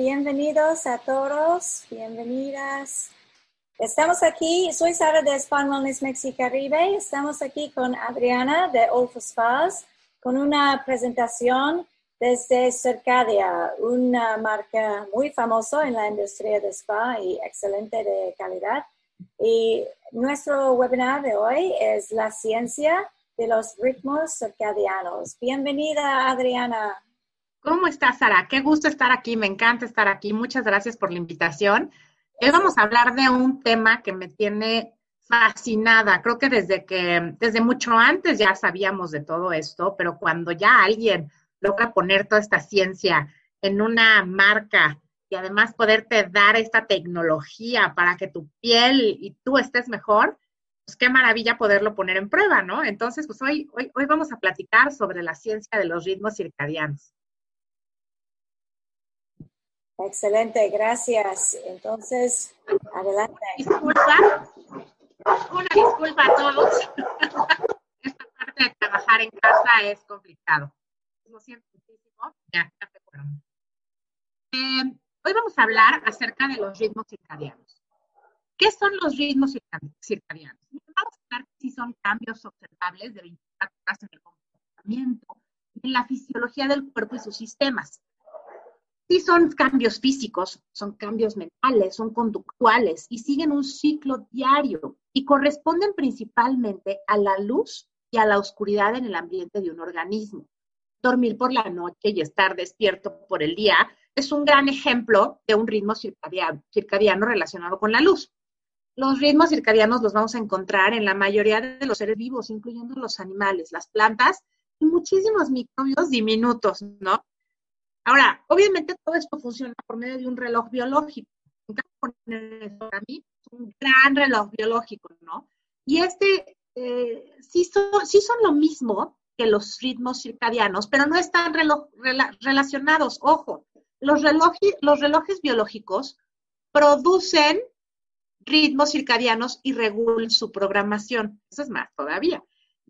Bienvenidos a todos, bienvenidas. Estamos aquí, soy Sara de Spa Wellness Mexicaribe. Estamos aquí con Adriana de Olfo Spas con una presentación desde Circadia, una marca muy famosa en la industria de spa y excelente de calidad. Y nuestro webinar de hoy es la ciencia de los ritmos circadianos. Bienvenida, Adriana. ¿Cómo estás, Sara? Qué gusto estar aquí, me encanta estar aquí. Muchas gracias por la invitación. Hoy vamos a hablar de un tema que me tiene fascinada. Creo que desde que, desde mucho antes ya sabíamos de todo esto, pero cuando ya alguien logra poner toda esta ciencia en una marca y además poderte dar esta tecnología para que tu piel y tú estés mejor, pues qué maravilla poderlo poner en prueba, ¿no? Entonces, pues hoy, hoy, hoy vamos a platicar sobre la ciencia de los ritmos circadianos. Excelente, gracias. Entonces, adelante. Disculpa, una disculpa a todos. Esta parte de trabajar en casa es complicado. Lo siento muchísimo. Ya, ya se fueron. Eh, hoy vamos a hablar acerca de los ritmos circadianos. ¿Qué son los ritmos circadianos? Vamos a hablar si son cambios observables de 24 horas en el comportamiento, en la fisiología del cuerpo y sus sistemas Sí son cambios físicos, son cambios mentales, son conductuales y siguen un ciclo diario y corresponden principalmente a la luz y a la oscuridad en el ambiente de un organismo. Dormir por la noche y estar despierto por el día es un gran ejemplo de un ritmo circadiano, relacionado con la luz. Los ritmos circadianos los vamos a encontrar en la mayoría de los seres vivos, incluyendo los animales, las plantas y muchísimos microbios diminutos, ¿no? Ahora, obviamente todo esto funciona por medio de un reloj biológico. Para mí es un gran reloj biológico, ¿no? Y este eh, sí, son, sí son lo mismo que los ritmos circadianos, pero no están relacionados. Ojo, los, los relojes biológicos producen ritmos circadianos y regulan su programación. Eso es más todavía.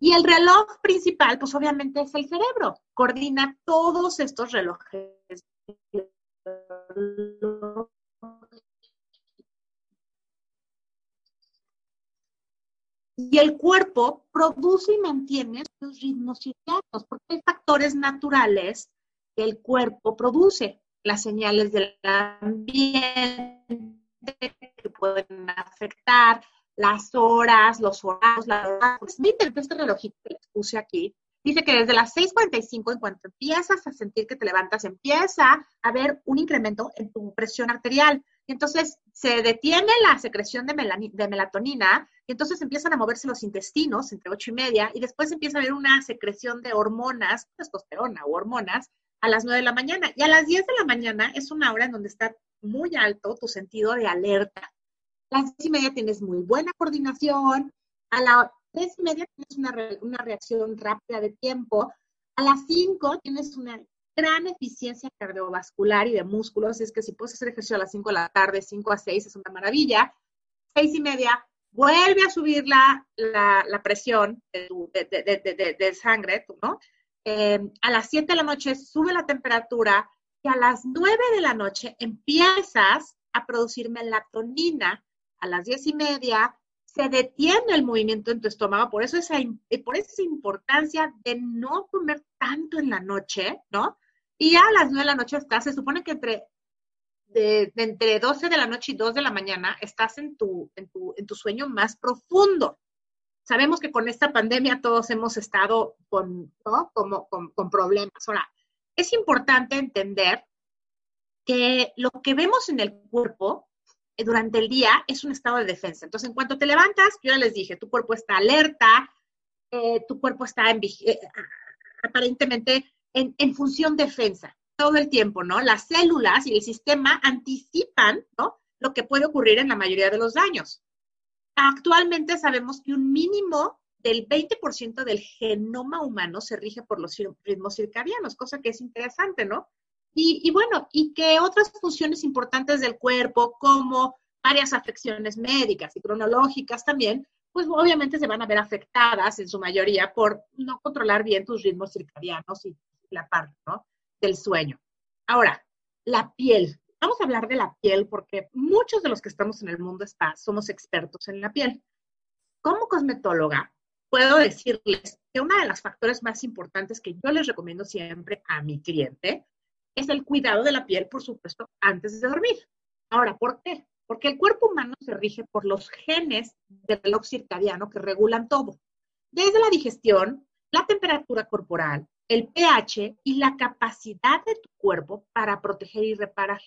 Y el reloj principal, pues obviamente es el cerebro. Coordina todos estos relojes. Y el cuerpo produce y mantiene los ritmos circadianos, porque hay factores naturales que el cuerpo produce, las señales del ambiente que pueden afectar, las horas, los horarios, la hora. Pues este relojito que les puse aquí. Dice que desde las 6.45, en cuanto empiezas a sentir que te levantas, empieza a haber un incremento en tu presión arterial. Y entonces se detiene la secreción de, de melatonina y entonces empiezan a moverse los intestinos entre 8 y media y después empieza a haber una secreción de hormonas, testosterona o hormonas, a las 9 de la mañana. Y a las 10 de la mañana es una hora en donde está muy alto tu sentido de alerta. A las 10 y media tienes muy buena coordinación, a las 3 y media tienes una, una reacción rápida de tiempo, a las 5 tienes una gran eficiencia cardiovascular y de músculos, es que si puedes hacer ejercicio a las 5 de la tarde, 5 a 6 es una maravilla. 6 y media, vuelve a subir la, la, presión de, de, de, sangre, ¿no? Eh, a las 7 de la noche sube la temperatura y a las 9 de la noche empiezas a producir melatonina a las diez y media, se detiene el movimiento en tu estómago, por eso esa, eh, por esa importancia de no comer tanto en la noche, ¿no? Y a las nueve de la noche estás, se supone que entre, de, entre 12 de la noche y 2 de la mañana estás en tu, en tu, en tu sueño más profundo. Sabemos que con esta pandemia todos hemos estado con, ¿no? Como, con, con problemas. Ahora, es importante entender que lo que vemos en el cuerpo durante el día es un estado de defensa. Entonces, en cuanto te levantas, yo ya les dije, tu cuerpo está alerta, eh, tu cuerpo está en, eh, aparentemente en, en, función defensa todo el tiempo, ¿no? Las células y el sistema anticipan, ¿no? Lo que puede ocurrir en la mayoría de los daños. Actualmente sabemos que un mínimo del 20% del genoma humano se rige por los ritmos circadianos, cosa que es interesante, ¿no? Y, bueno, y que otras funciones importantes del cuerpo, como varias afecciones médicas y cronológicas también, pues obviamente se van a ver afectadas en su mayoría por no controlar bien tus ritmos circadianos y la parte ¿no? del sueño. Ahora, la piel. vamos a hablar de la piel porque muchos de los que estamos en el mundo spa somos expertos en la piel. Como cosmetóloga, puedo decirles que uno de los factores más importantes que yo les recomiendo siempre a mi cliente es el cuidado de la piel, por supuesto, antes de dormir. Ahora, ¿por qué? Porque el cuerpo humano se rige por los genes del reloj circadiano que regulan todo, desde la digestión, la temperatura corporal, el pH y la capacidad de tu cuerpo para proteger y reparar.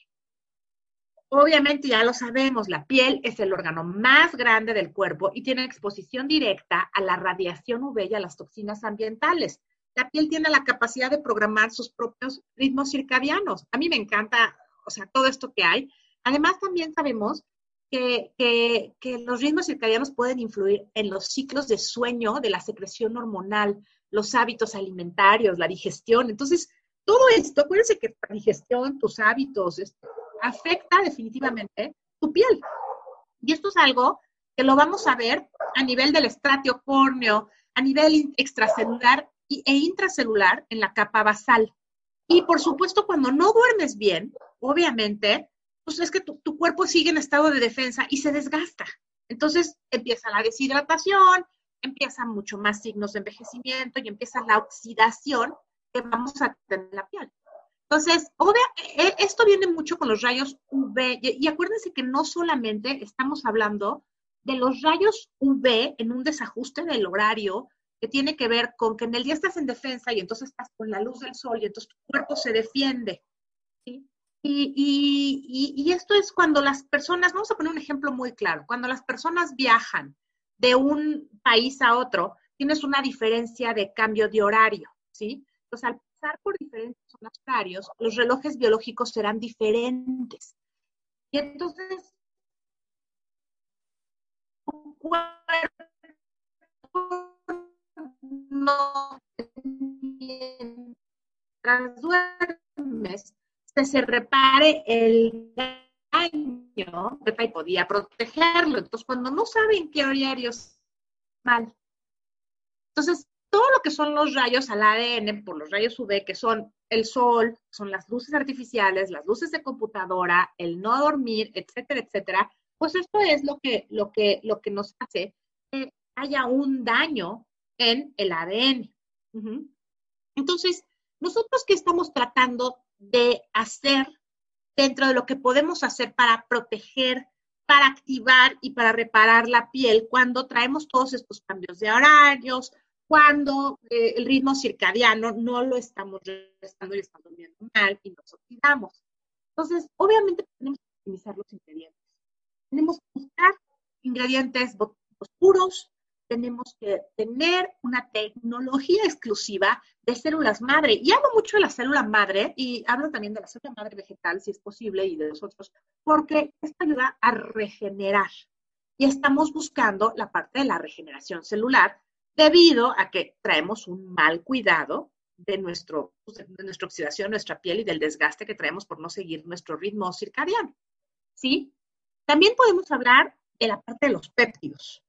Obviamente ya lo sabemos, la piel es el órgano más grande del cuerpo y tiene exposición directa a la radiación UV y a las toxinas ambientales. La piel tiene la capacidad de programar sus propios ritmos circadianos. A mí me encanta, o sea, todo esto que hay. Además, también sabemos que, los ritmos circadianos pueden influir en los ciclos de sueño, de la secreción hormonal, los hábitos alimentarios, la digestión. Entonces, todo esto, acuérdense que la digestión, tus hábitos, afecta definitivamente tu piel. Y esto es algo que lo vamos a ver a nivel del estratio córneo, a nivel extracelular e intracelular en la capa basal. Y por supuesto, cuando no duermes bien, obviamente, pues es que tu, cuerpo sigue en estado de defensa y se desgasta. Entonces empieza la deshidratación, empiezan mucho más signos de envejecimiento y empieza la oxidación que vamos a tener en la piel. Entonces, e, esto viene mucho con los rayos UV y acuérdense que no solamente estamos hablando de los rayos UV en un desajuste del horario que tiene que ver con que en el día estás en defensa y entonces estás con la luz del sol y entonces tu cuerpo se defiende. Y, y, esto es cuando las personas, vamos a poner un ejemplo muy claro, cuando las personas viajan de un país a otro, tienes una diferencia de cambio de horario, ¿sí? Entonces, al pasar por diferentes zonas horarios, los relojes biológicos serán diferentes. Y entonces, tu cuerpo no mientras duermes, se repare el daño, y podía protegerlo. Entonces, cuando no saben qué horario es mal. Entonces, todo lo que son los rayos al ADN por los rayos UV, que son el sol, son las luces artificiales, las luces de computadora, el no dormir, etcétera, etcétera, pues esto es lo que, lo que, lo que nos hace que haya un daño en el ADN. Entonces, nosotros qué estamos tratando de hacer dentro de lo que podemos hacer para proteger, para activar y para reparar la piel cuando traemos todos estos cambios de horarios, cuando eh, el ritmo circadiano no lo estamos restando y estamos durmiendo mal y nos oxidamos. Entonces, obviamente tenemos que optimizar los ingredientes. Tenemos que buscar ingredientes oscuros, tenemos que tener una tecnología exclusiva de células madre. Y hablo mucho de la célula madre y hablo también de la célula madre vegetal, si es posible, y de los otros, porque esto ayuda a regenerar. Y estamos buscando la parte de la regeneración celular debido a que traemos un mal cuidado de, nuestro, de nuestra oxidación, nuestra piel y del desgaste que traemos por no seguir nuestro ritmo circadiano. ¿Sí? También podemos hablar de la parte de los péptidos.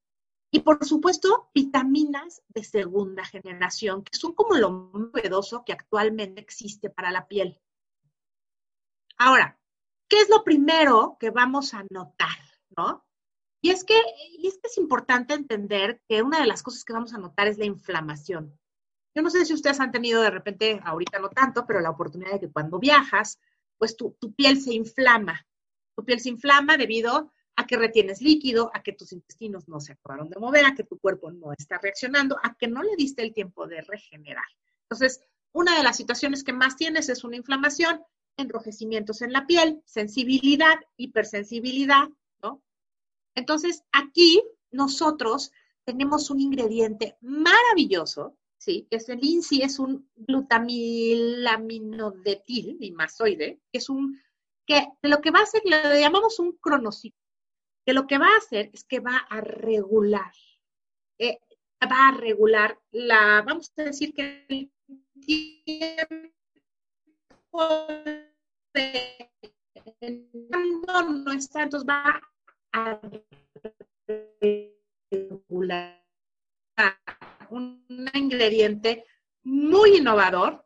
Y por supuesto, vitaminas de segunda generación, que son como lo novedoso que actualmente existe para la piel. Ahora, ¿qué es lo primero que vamos a notar? ¿no? Y es, que, y es que es importante entender que una de las cosas que vamos a notar es la inflamación. Yo no sé si ustedes han tenido de repente, ahorita no tanto, pero la oportunidad de que cuando viajas, pues tu, tu piel se inflama. Tu piel se inflama debido a que retienes líquido, a que tus intestinos no se acabaron de mover, a que tu cuerpo no está reaccionando, a que no le diste el tiempo de regenerar. Entonces, una de las situaciones que más tienes es una inflamación, enrojecimientos en la piel, sensibilidad, hipersensibilidad, ¿no? Entonces, aquí nosotros tenemos un ingrediente maravilloso, ¿sí? Es el INSI, es un glutamilaminodetil, masoide, que es un, que lo que va a hacer, le llamamos un cronocito que lo que va a hacer es que va a regular, eh, va a regular la, vamos a decir que el tiempo de, no está, entonces va a regular un ingrediente muy innovador.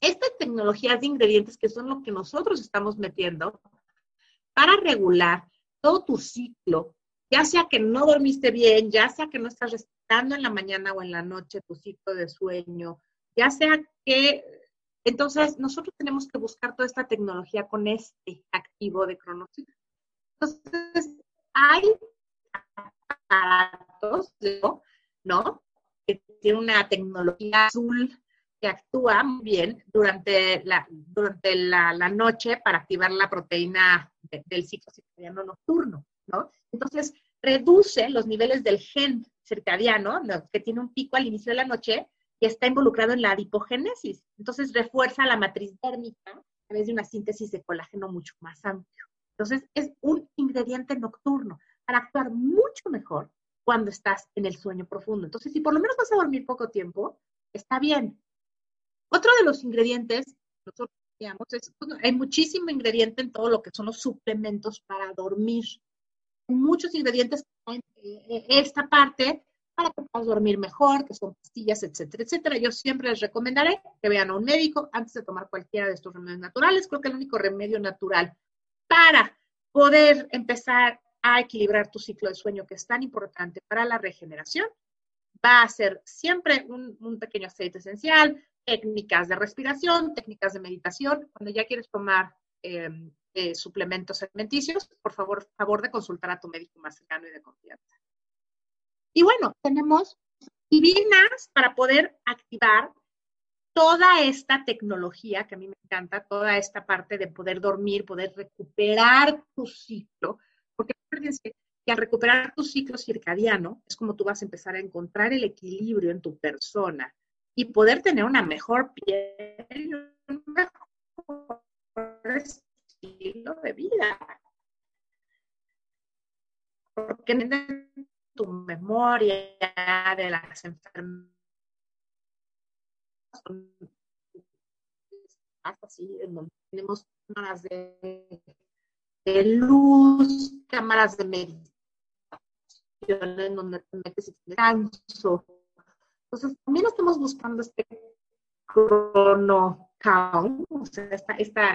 Estas tecnologías de ingredientes que son lo que nosotros estamos metiendo para regular todo tu ciclo, ya sea que no dormiste bien, ya sea que no estás respetando en la mañana o en la noche tu ciclo de sueño, ya sea que... Entonces, nosotros tenemos que buscar toda esta tecnología con este activo de cronociclo. Entonces, hay aparatos, ¿no? Que tiene una tecnología azul que actúa bien durante la, durante la, noche para activar la proteína del ciclo circadiano nocturno, ¿no? Entonces, reduce los niveles del gen circadiano, que tiene un pico al inicio de la noche, y está involucrado en la adipogénesis. Entonces, refuerza la matriz térmica a través de una síntesis de colágeno mucho más amplio. Entonces, es un ingrediente nocturno para actuar mucho mejor cuando estás en el sueño profundo. Entonces, si por lo menos vas a dormir poco tiempo, está bien. Otro de los ingredientes, nosotros digamos, es, hay muchísimo ingrediente en todo lo que son los suplementos para dormir. Muchos ingredientes en eh, esta parte para que puedas dormir mejor, que son pastillas, etcétera, etcétera. Yo siempre les recomendaré que vean a un médico antes de tomar cualquiera de estos remedios naturales. Creo que el único remedio natural para poder empezar a equilibrar tu ciclo de sueño, que es tan importante para la regeneración, va a ser siempre un, pequeño aceite esencial, técnicas de respiración, técnicas de meditación. Cuando ya quieres tomar em, eh, suplementos alimenticios, por favor, favor de consultar a tu médico más cercano y de confianza. Y bueno, tenemos divinas para poder activar toda esta tecnología que a mí me encanta, toda esta parte de poder dormir, poder recuperar tu ciclo, porque que al recuperar tu ciclo circadiano es como tú vas a empezar a encontrar el equilibrio en tu persona y poder tener una mejor piel, un mejor estilo de vida. Porque en tu memoria de las enfermedades así, en donde tenemos cámaras de, luz, cámaras de meditación, en donde te metes y descanso. Entonces, también estamos buscando este chrono count, o sea, esta, esta,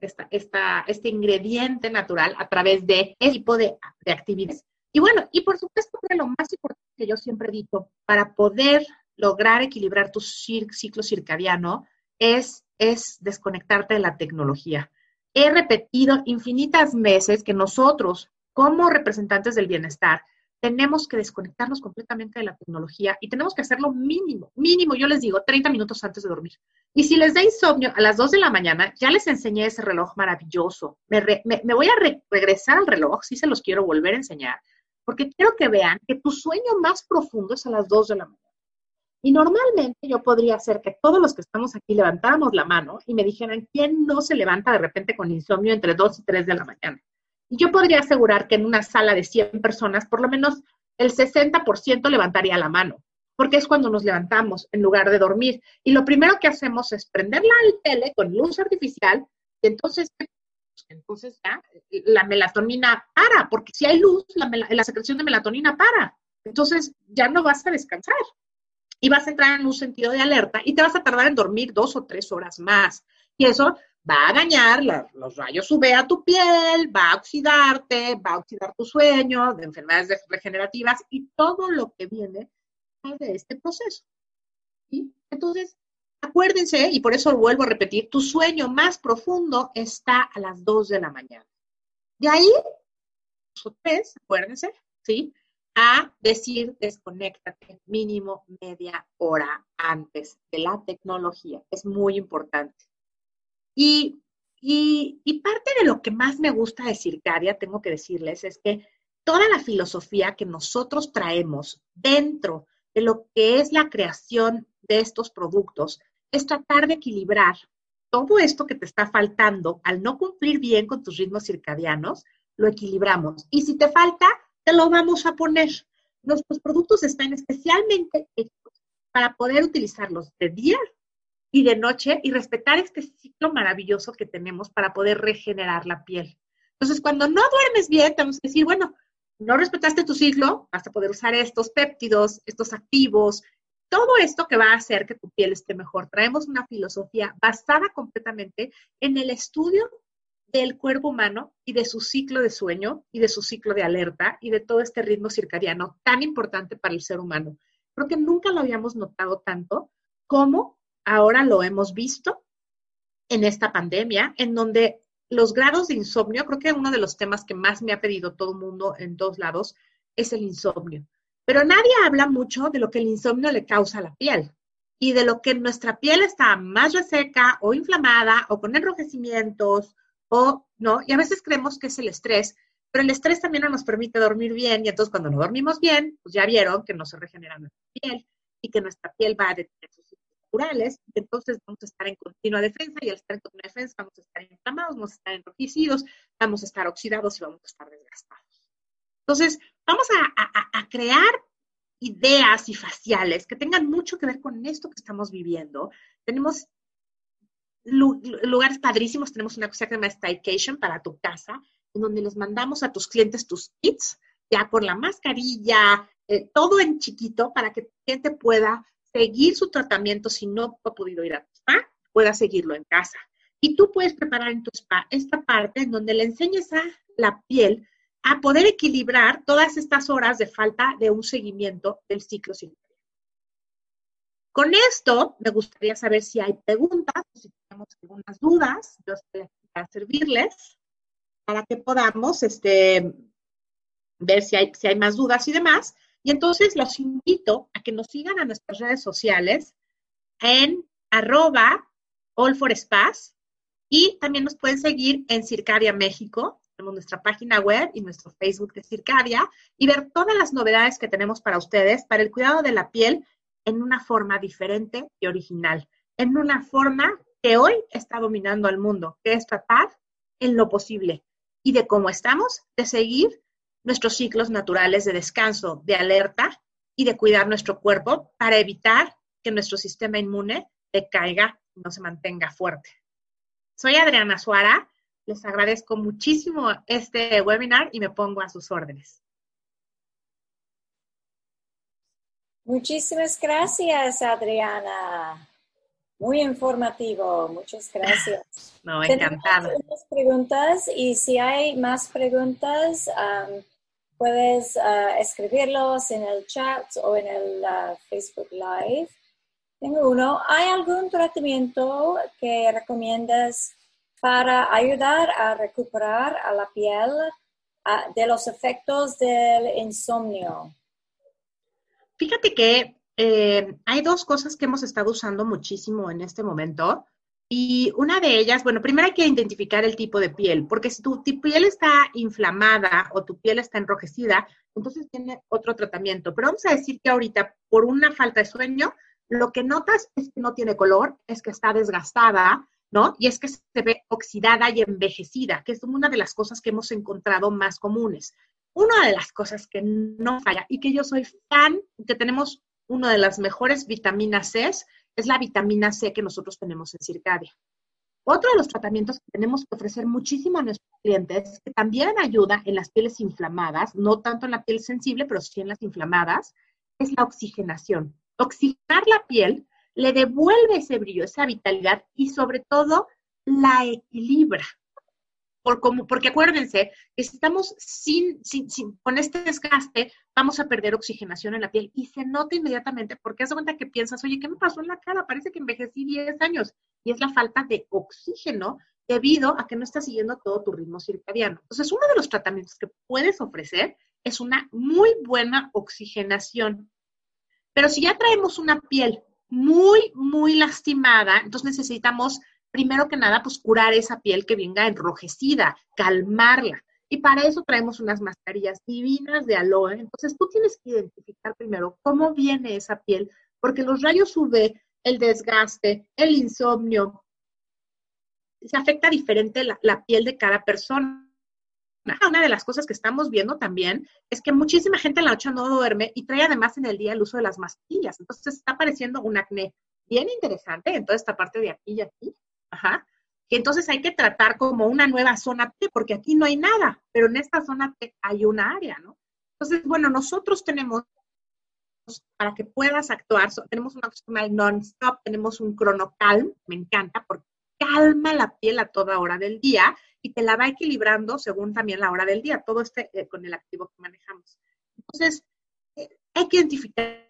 esta, esta, este ingrediente natural a través de este tipo de, de actividades. Y bueno, y por supuesto lo más importante que yo siempre digo, para poder lograr equilibrar tu ciclo circadiano es, es desconectarte de la tecnología. He repetido infinitas veces que nosotros, como representantes del bienestar, tenemos que desconectarnos completamente de la tecnología y tenemos que hacerlo mínimo, mínimo, yo les digo, 30 minutos antes de dormir. Y si les da insomnio a las 2 de la mañana, ya les enseñé ese reloj maravilloso. Me, voy a regresar al reloj, si se los quiero volver a enseñar, porque quiero que vean que tu sueño más profundo es a las 2 de la mañana. Y normalmente yo podría hacer que todos los que estamos aquí levantáramos la mano y me dijeran, ¿quién no se levanta de repente con insomnio entre 2 y 3 de la mañana? Yo podría asegurar que en una sala de 100 personas, por lo menos el 60% levantaría la mano, porque es cuando nos levantamos en lugar de dormir. Y lo primero que hacemos es prender la tele con luz artificial y entonces, entonces ya la melatonina para, porque si hay luz, la secreción de melatonina para. Entonces ya no vas a descansar y vas a entrar en un sentido de alerta y te vas a tardar en dormir dos o tres horas más. Y eso va a dañar los rayos UV a tu piel, va a oxidarte, va a oxidar tu sueño de enfermedades regenerativas y todo lo que viene de este proceso. Entonces, acuérdense, y por eso vuelvo a repetir, tu sueño más profundo está a las 2 de la mañana. De ahí, tres, acuérdense, ¿sí? a decir desconéctate mínimo media hora antes de la tecnología. Es muy importante. Y, parte de lo que más me gusta de Circaria, tengo que decirles, es que toda la filosofía que nosotros traemos dentro de lo que es la creación de estos productos es tratar de equilibrar todo esto que te está faltando al no cumplir bien con tus ritmos circadianos, lo equilibramos. Y si te falta, te lo vamos a poner. Nuestros productos están especialmente hechos para poder utilizarlos de día y de noche y respetar este ciclo maravilloso que tenemos para poder regenerar la piel. Entonces, cuando no duermes bien, tenemos que decir, bueno, no respetaste tu ciclo, vas a poder usar estos péptidos, estos activos, todo esto que va a hacer que tu piel esté mejor. Traemos una filosofía basada completamente en el estudio del cuerpo humano y de su ciclo de sueño y de su ciclo de alerta y de todo este ritmo circadiano tan importante para el ser humano. Creo que nunca lo habíamos notado tanto como ahora lo hemos visto en esta pandemia, en donde los grados de insomnio, creo que uno de los temas que más me ha pedido todo el mundo en dos lados es el insomnio. Pero nadie habla mucho de lo que el insomnio le causa a la piel y de lo que nuestra piel está más reseca o inflamada o con enrojecimientos o no. Y a veces creemos que es el estrés, pero el estrés también no nos permite dormir bien y entonces cuando no dormimos bien, pues ya vieron que no se regenera nuestra piel y que nuestra piel va a detener sus naturales, entonces vamos a estar en continua defensa y al estar en continua defensa vamos a estar inflamados, vamos a estar enrojecidos, vamos a estar oxidados y vamos a estar desgastados. Entonces, vamos a, crear ideas y faciales que tengan mucho que ver con esto que estamos viviendo. Tenemos lugares padrísimos, tenemos una cosa que se llama Staycation para tu casa, en donde les mandamos a tus clientes tus kits, ya con la mascarilla, eh, todo en chiquito, para que tu cliente pueda seguir su tratamiento si no ha podido ir a tu spa, pueda seguirlo en casa. Y tú puedes preparar en tu spa esta parte en donde le enseñes a la piel a poder equilibrar todas estas horas de falta de un seguimiento del ciclo circadiano. Con esto, me gustaría saber si hay preguntas, si tenemos algunas dudas, yo estoy aquí para servirles, para que podamos este, ver si hay, si hay más dudas y demás. Y entonces los invito a que nos sigan a nuestras redes sociales en arroba all for y también nos pueden seguir en Circadia México, tenemos nuestra página web y nuestro Facebook de Circadia y ver todas las novedades que tenemos para ustedes para el cuidado de la piel en una forma diferente y original, en una forma que hoy está dominando al mundo, que es tratar en lo posible y de cómo estamos, de seguir nuestros ciclos naturales de descanso, de alerta y de cuidar nuestro cuerpo para evitar que nuestro sistema inmune decaiga y no se mantenga fuerte. Soy Adriana Suara, les agradezco muchísimo este webinar y me pongo a sus órdenes. Muchísimas gracias, Adriana. Muy informativo, muchas gracias. No, encantada. Tenemos preguntas y si hay más preguntas, um, Puedes ah, escribirlos en el chat o en el ah, Facebook Live. Tengo uno. ¿Hay algún tratamiento que recomiendas para ayudar a recuperar a la piel ah, de los efectos del insomnio? Fíjate que eh, hay dos cosas que hemos estado usando muchísimo en este momento. Y una de ellas, bueno, primero hay que identificar el tipo de piel, porque si tu, piel está inflamada o tu piel está enrojecida, entonces tiene otro tratamiento. Pero vamos a decir que ahorita, por una falta de sueño, lo que notas es que no tiene color, es que está desgastada, ¿no? Y es que se ve oxidada y envejecida, que es una de las cosas que hemos encontrado más comunes. Una de las cosas que no falla y que yo soy fan, que tenemos una de las mejores vitaminas C es la vitamina C que nosotros tenemos en Circadia. Otro de los tratamientos que tenemos que ofrecer muchísimo a nuestros clientes, que también ayuda en las pieles inflamadas, no tanto en la piel sensible, pero sí en las inflamadas, es la oxigenación. Oxigenar la piel le devuelve ese brillo, esa vitalidad y sobre todo la equilibra como, porque acuérdense estamos sin, sin, con este desgaste, vamos a perder oxigenación en la piel y se nota inmediatamente porque hace cuenta que piensas, oye, ¿qué me pasó en la cara? Parece que envejecí 10 años y es la falta de oxígeno debido a que no estás siguiendo todo tu ritmo circadiano. Entonces, uno de los tratamientos que puedes ofrecer es una muy buena oxigenación. Pero si ya traemos una piel muy, muy lastimada, entonces necesitamos primero que nada, pues curar esa piel que venga enrojecida, calmarla. Y para eso traemos unas mascarillas divinas de aloe. Entonces tú tienes que identificar primero cómo viene esa piel, porque los rayos UV, el desgaste, el insomnio, se afecta diferente la, piel de cada persona. Una de las cosas que estamos viendo también es que muchísima gente en la noche no duerme y trae además en el día el uso de las mascarillas. Entonces está apareciendo un acné bien interesante en toda esta parte de aquí y aquí. Ajá. Que entonces hay que tratar como una nueva zona T, porque aquí no hay nada, pero en esta zona T hay una área, ¿no? Entonces, bueno, nosotros tenemos, para que puedas actuar, tenemos una non-stop, tenemos un chronocalm, me encanta, porque calma la piel a toda hora del día y te la va equilibrando según también la hora del día, todo este eh, con el activo que manejamos. Entonces, eh, hay que identificar,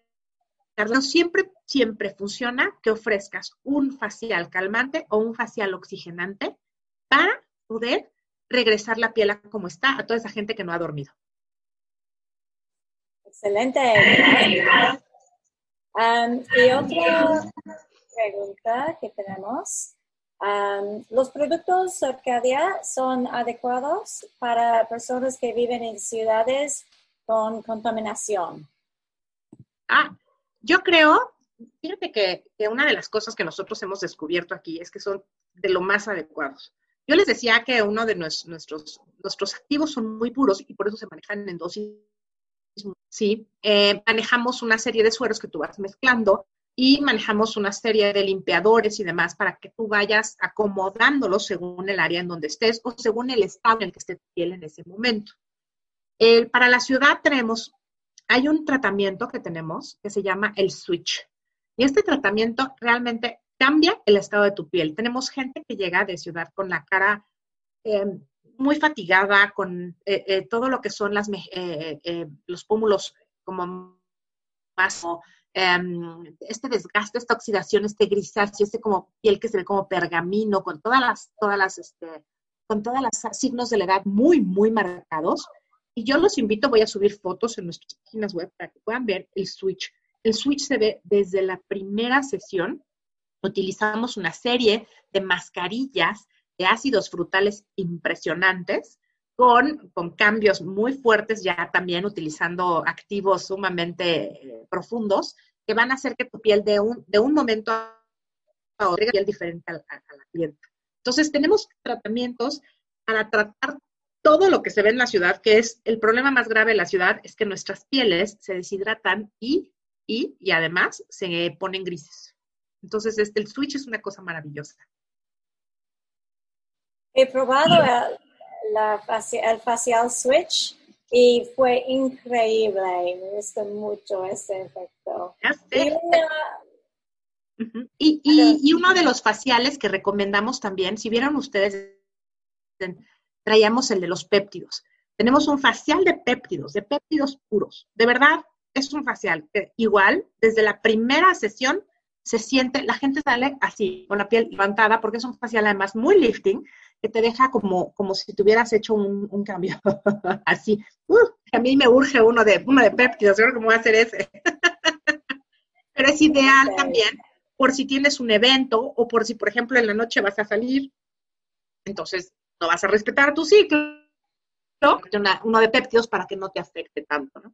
siempre, siempre funciona que ofrezcas un facial calmante o un facial oxigenante para poder regresar la piel a como está a toda esa gente que no ha dormido. Excelente. y otra pregunta que tenemos. ¿Los productos Arcadia son adecuados para personas que viven en ciudades con contaminación? Ah, yo creo, fíjate que, que, una de las cosas que nosotros hemos descubierto aquí es que son de lo más adecuados. Yo les decía que uno de nuestros, nuestros activos son muy puros y por eso se manejan en dosis. Sí, eh, manejamos una serie de sueros que tú vas mezclando y manejamos una serie de limpiadores y demás para que tú vayas acomodándolos según el área en donde estés o según el estado en que esté tu piel en ese momento. para la ciudad tenemos, hay un tratamiento que tenemos que se llama el switch. Y este tratamiento realmente cambia el estado de tu piel. Tenemos gente que llega de ciudad con la cara eh, muy fatigada, con eh, eh, todo lo que son las, los pómulos como más, em, este desgaste, esta oxidación, este grisáceo, este como piel que se ve como pergamino, con todas las, todas las, este, con todas las signos de la edad muy, muy marcados. Y yo los invito, voy a subir fotos en nuestras páginas web para que puedan ver el switch. El switch se ve desde la primera sesión utilizamos una serie de mascarillas de ácidos frutales impresionantes con, con cambios muy fuertes, ya también utilizando activos sumamente eh, profundos que van a hacer que tu piel de un, de un momento a otro piel diferente a, la piel. Entonces, tenemos tratamientos para tratar todo lo que se ve en la ciudad, que es el problema más grave de la ciudad, es que nuestras pieles se deshidratan y, y, y además se ponen grises. Entonces, este, el switch es una cosa maravillosa. He probado el, la, el facial switch y fue increíble. Me gustó mucho ese efecto. Y, y, y, uno de los faciales que recomendamos también, si vieron ustedes, traíamos el de los péptidos. Tenemos un facial de péptidos, de péptidos puros. De verdad, es un facial que igual, desde la primera sesión, se siente, la gente sale así, con la piel levantada, porque es un facial además muy lifting, que te deja como, como si tuvieras hecho un, cambio así. Uh, a mí me urge uno de, uno de péptidos, creo que voy a hacer ese. Pero es ideal también por si tienes un evento o por si, por ejemplo, en la noche vas a salir, entonces no vas a respetar tu ciclo, ¿no? uno de péptidos para que no te afecte tanto, ¿no?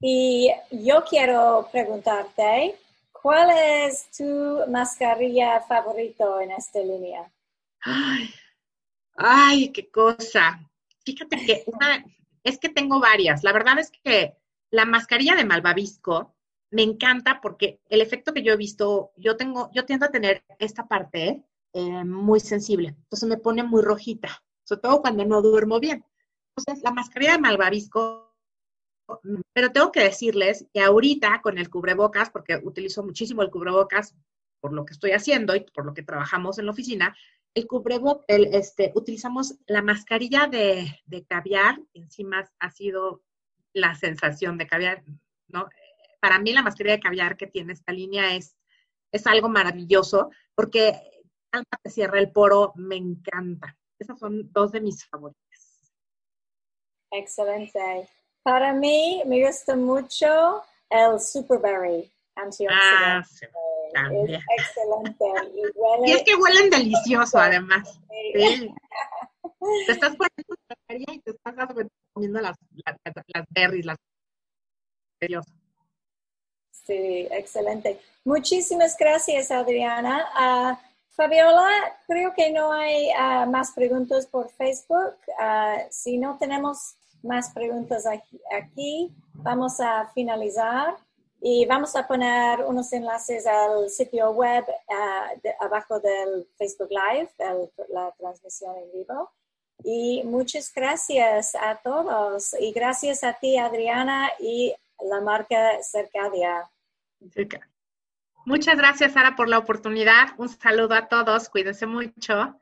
Y yo quiero preguntarte, ¿cuál es tu mascarilla favorito en esta línea? Ay, ay, qué cosa. Fíjate que una, es que tengo varias. La verdad es que la mascarilla de malvavisco me encanta porque el efecto que yo he visto, yo tengo, yo tiendo a tener esta parte eh, muy sensible. Entonces me pone muy rojita, sobre todo cuando no duermo bien. Entonces, la mascarilla de malvavisco pero tengo que decirles que ahorita con el cubrebocas, porque utilizo muchísimo el cubrebocas por lo que estoy haciendo y por lo que trabajamos en la oficina, el cubrebocas, este, utilizamos la mascarilla de, de caviar, encima ha sido la sensación de caviar, ¿no? Para mí la mascarilla de caviar que tiene esta línea es, es algo maravilloso porque te cierra el poro, me encanta. Esas son dos de mis favoritas. Excelente. Para mí me gusta mucho el Superberry antioxidante. Ah, sí, Es excelente. Y, es que huelen delicioso además. Sí. te estás poniendo la y te estás comiendo las, las, berries, las Sí, excelente. Muchísimas gracias, Adriana. Fabiola, creo que no hay uh, más preguntas por Facebook. Uh, si no tenemos más preguntas aquí. Vamos a finalizar y vamos a poner unos enlaces al sitio web uh, abajo del Facebook Live, la transmisión en vivo. Y muchas gracias a todos y gracias a ti, Adriana, y la marca Cercadia. Muchas gracias, Sara, por la oportunidad. Un saludo a todos. Cuídense mucho.